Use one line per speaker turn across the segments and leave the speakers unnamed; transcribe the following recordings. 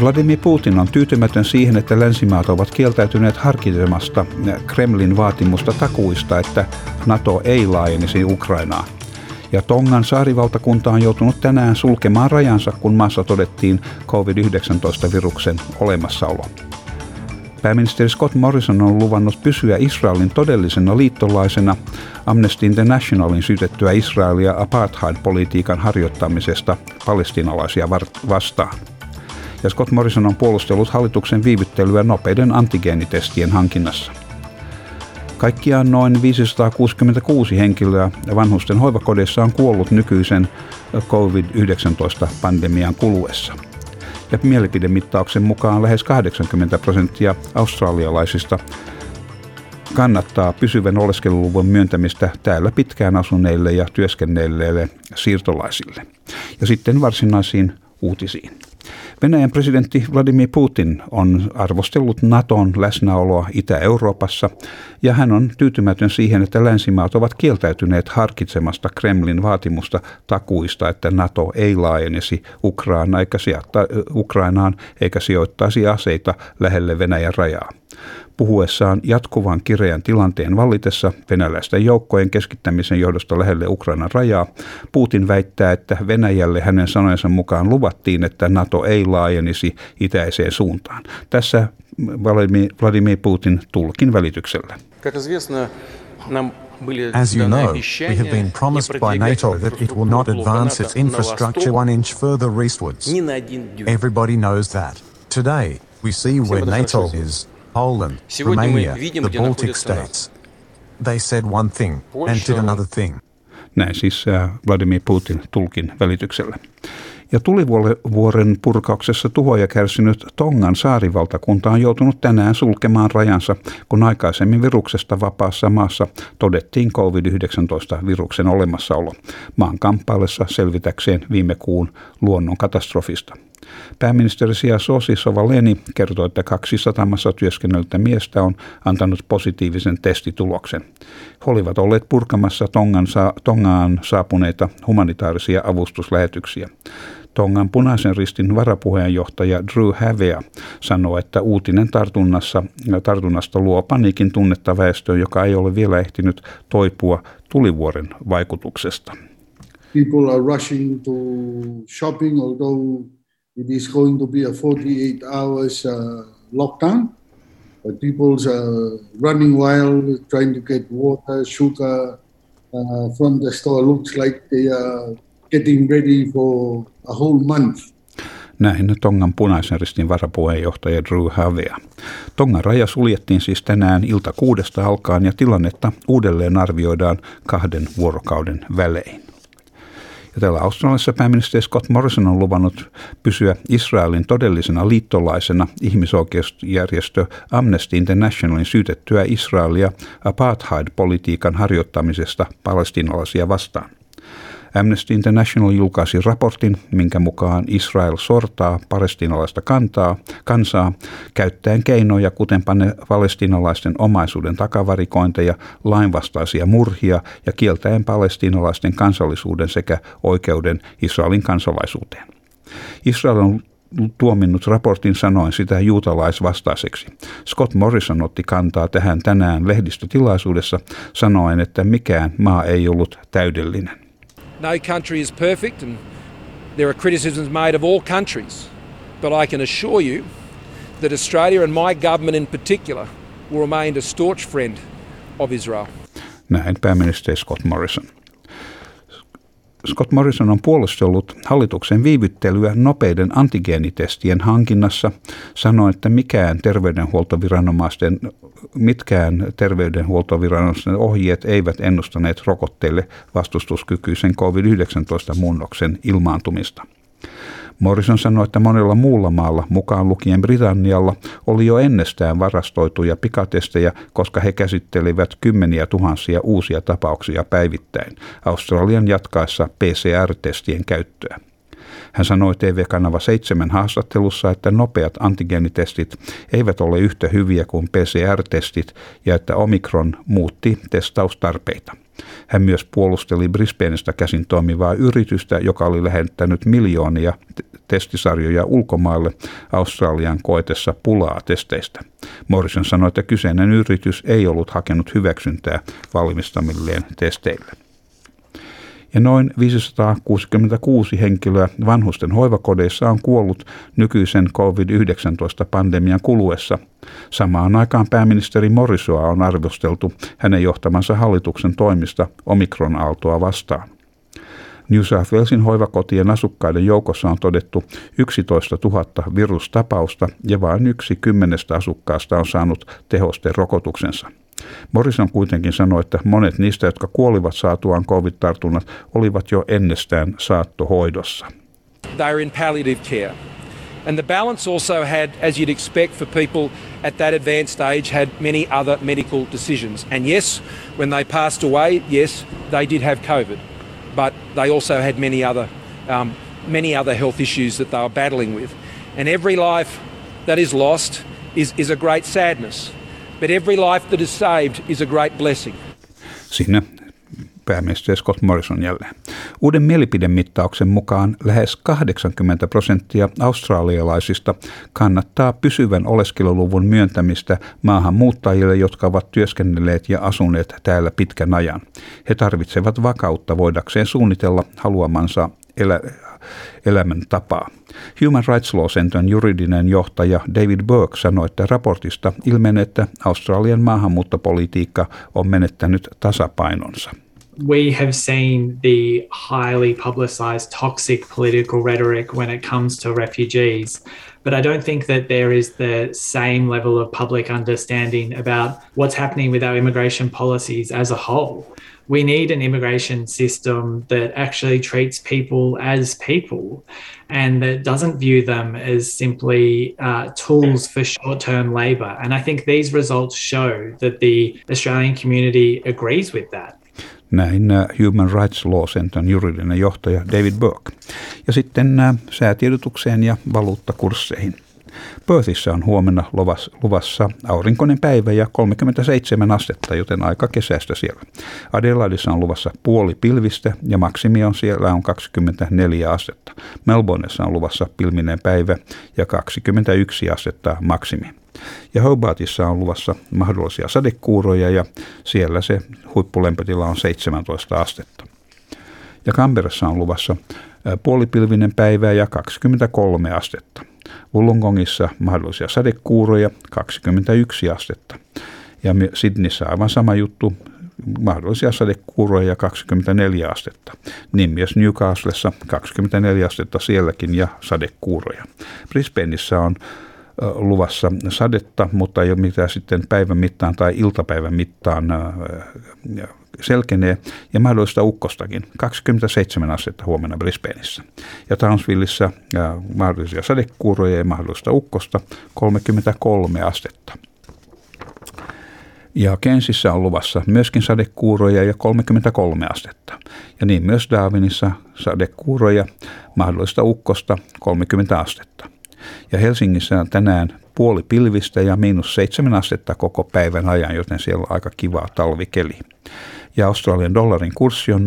Vladimir Putin on tyytymätön siihen, että länsimaat ovat kieltäytyneet harkitsemasta Kremlin vaatimusta takuista, että NATO ei laajenisi Ukrainaa. Ja Tongan saarivaltakunta on joutunut tänään sulkemaan rajansa, kun maassa todettiin COVID-19-viruksen olemassaolo. Pääministeri Scott Morrison on luvannut pysyä Israelin todellisena liittolaisena Amnesty Internationalin syytettyä Israelia apartheid-politiikan harjoittamisesta palestinalaisia vastaan ja Scott Morrison on puolustellut hallituksen viivyttelyä nopeiden antigeenitestien hankinnassa. Kaikkiaan noin 566 henkilöä vanhusten hoivakodeissa on kuollut nykyisen COVID-19-pandemian kuluessa. Ja mielipidemittauksen mukaan lähes 80 prosenttia australialaisista kannattaa pysyvän oleskeluluvun myöntämistä täällä pitkään asuneille ja työskennelleille siirtolaisille. Ja sitten varsinaisiin uutisiin. Venäjän presidentti Vladimir Putin on arvostellut Naton läsnäoloa Itä-Euroopassa ja hän on tyytymätön siihen, että länsimaat ovat kieltäytyneet harkitsemasta Kremlin vaatimusta takuista, että Nato ei laajenisi Ukrainaan eikä, Ukrainaan eikä sijoittaisi aseita lähelle Venäjän rajaa puhuessaan jatkuvan kireän tilanteen vallitessa venäläisten joukkojen keskittämisen johdosta lähelle Ukrainan rajaa. Putin väittää, että Venäjälle hänen sanojensa mukaan luvattiin, että NATO ei laajenisi itäiseen suuntaan. Tässä Vladimir Putin tulkin välityksellä.
As you know, we have been promised by NATO that it will not advance its infrastructure one inch further eastwards. Everybody knows that. Today, we see where NATO is Poland, Romania, the Baltic states. They said one thing and did another thing.
Näin siis äh, Vladimir Putin tulkin välityksellä. Ja tulivuoren purkauksessa tuhoja kärsinyt Tongan saarivaltakunta on joutunut tänään sulkemaan rajansa, kun aikaisemmin viruksesta vapaassa maassa todettiin COVID-19-viruksen olemassaolo maan kamppaillessa selvitäkseen viime kuun luonnon katastrofista. Pääministeri Sia Sosi Sovaleni kertoi, että kaksi satamassa työskennellyttä miestä on antanut positiivisen testituloksen. He olivat olleet purkamassa Tongan Tongaan saapuneita humanitaarisia avustuslähetyksiä. Tongan punaisen ristin varapuheenjohtaja Drew Havea sanoi, että uutinen tartunnassa, tartunnasta luo paniikin tunnetta väestöön, joka ei ole vielä ehtinyt toipua tulivuoren vaikutuksesta.
People are rushing to shopping, although it is going to be a 48 hours uh, lockdown. But people's uh, running wild, trying to get water, sugar uh, from the store. Looks like they are getting ready for a whole month.
Näin Tongan punaisen ristin varapuheenjohtaja Drew Havea. Tongan raja suljettiin siis tänään ilta kuudesta alkaen ja tilannetta uudelleen arvioidaan kahden vuorokauden välein. Ja täällä Australiassa pääministeri Scott Morrison on luvannut pysyä Israelin todellisena liittolaisena ihmisoikeusjärjestö Amnesty Internationalin syytettyä Israelia apartheid-politiikan harjoittamisesta palestinalaisia vastaan. Amnesty International julkaisi raportin, minkä mukaan Israel sortaa palestinalaista kantaa, kansaa käyttäen keinoja, kuten panne palestinalaisten omaisuuden takavarikointeja, lainvastaisia murhia ja kieltäen palestinalaisten kansallisuuden sekä oikeuden Israelin kansalaisuuteen. Israel on tuominnut raportin sanoen sitä juutalaisvastaiseksi. Scott Morrison otti kantaa tähän tänään lehdistötilaisuudessa sanoen, että mikään maa ei ollut täydellinen.
No country is perfect, and there are criticisms made of all countries. But I can assure you that Australia and my government in particular will remain a staunch friend of Israel.
Näin pääministeri Scott Morrison. Scott Morrison on puolustellut hallituksen viivyttelyä nopeiden antigeenitestien hankinnassa, sanoi, että mikään terveydenhuoltoviranomaisten, mitkään terveydenhuoltoviranomaisten ohjeet eivät ennustaneet rokotteille vastustuskykyisen COVID-19-muunnoksen ilmaantumista. Morrison sanoi, että monella muulla maalla, mukaan lukien Britannialla, oli jo ennestään varastoituja pikatestejä, koska he käsittelivät kymmeniä tuhansia uusia tapauksia päivittäin Australian jatkaessa PCR-testien käyttöä. Hän sanoi TV-kanava 7 haastattelussa, että nopeat antigeenitestit eivät ole yhtä hyviä kuin PCR-testit ja että Omikron muutti testaustarpeita. Hän myös puolusteli Brisbaneista käsin toimivaa yritystä, joka oli lähettänyt miljoonia testisarjoja ulkomaille Australian koetessa pulaa testeistä. Morrison sanoi, että kyseinen yritys ei ollut hakenut hyväksyntää valmistamilleen testeille ja noin 566 henkilöä vanhusten hoivakodeissa on kuollut nykyisen COVID-19-pandemian kuluessa. Samaan aikaan pääministeri Morisoa on arvosteltu hänen johtamansa hallituksen toimista omikron-aaltoa vastaan. New South Walesin hoivakotien asukkaiden joukossa on todettu 11 000 virustapausta ja vain yksi kymmenestä asukkaasta on saanut tehosten rokotuksensa. Morrison kuitenkin sanoi, että monet niistä, jotka kuolivat saatuaan covid-tartunnat, olivat jo ennestään saattohoidossa.
They are in palliative care. And the balance also had, as you'd expect for people at that advanced age, had many other medical decisions. And yes, when they passed away, yes, they did have COVID. But they also had many other, um, many other health issues that they were battling with. And every life that is lost is, is a great sadness. But every life that is saved is a great blessing.
Siinä pääministeri Scott Morrison jälleen. Uuden mielipidemittauksen mukaan lähes 80 prosenttia australialaisista kannattaa pysyvän oleskeluluvun myöntämistä maahanmuuttajille, jotka ovat työskennelleet ja asuneet täällä pitkän ajan. He tarvitsevat vakautta voidakseen suunnitella haluamansa elä, elämäntapaa. Human Rights Law Centern juridinen johtaja David Burke sanoi, että raportista ilmenee, että Australian maahanmuuttopolitiikka on menettänyt tasapainonsa.
we have seen the highly publicized toxic political rhetoric when it comes to refugees. But I don't think that there is the same level of public understanding about what's happening with our immigration policies as a whole. We need an immigration system that actually treats people as people and that doesn't view them as simply uh, tools for short term labour. And I think these results show that the Australian community agrees with that.
Näin äh, Human Rights Law Centern juridinen johtaja David Burke. Ja sitten äh, säätiedotukseen ja valuuttakursseihin. Perthissä on huomenna luvassa aurinkoinen päivä ja 37 astetta, joten aika kesästä siellä. Adelaidissa on luvassa puoli pilvistä ja maksimi on siellä on 24 astetta. Melbourneissa on luvassa pilminen päivä ja 21 astetta maksimi. Ja Hobartissa on luvassa mahdollisia sadekuuroja ja siellä se huippulämpötila on 17 astetta. Ja Canberrassa on luvassa puolipilvinen päivä ja 23 astetta. Wollongongissa mahdollisia sadekuuroja 21 astetta. Ja Sydneyssä aivan sama juttu, mahdollisia sadekuuroja 24 astetta. Niin myös Newcastlessa 24 astetta sielläkin ja sadekuuroja. Brisbaneissa on luvassa sadetta, mutta ei ole mitään sitten päivän mittaan tai iltapäivän mittaan selkenee ja mahdollista ukkostakin. 27 astetta huomenna Brisbaneissa. Ja Townsvilleissa mahdollisia sadekuuroja ja mahdollista ukkosta 33 astetta. Ja Kensissä on luvassa myöskin sadekuuroja ja 33 astetta. Ja niin myös Darwinissa sadekuuroja, mahdollista ukkosta 30 astetta. Ja Helsingissä on tänään puoli pilvistä ja miinus seitsemän astetta koko päivän ajan, joten siellä on aika kiva talvikeli. Ja Australian dollarin kurssi on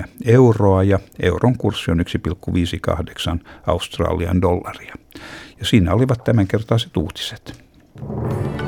0,63 euroa ja euron kurssi on 1,58 Australian dollaria. Ja siinä olivat tämänkertaiset uutiset. Haluatko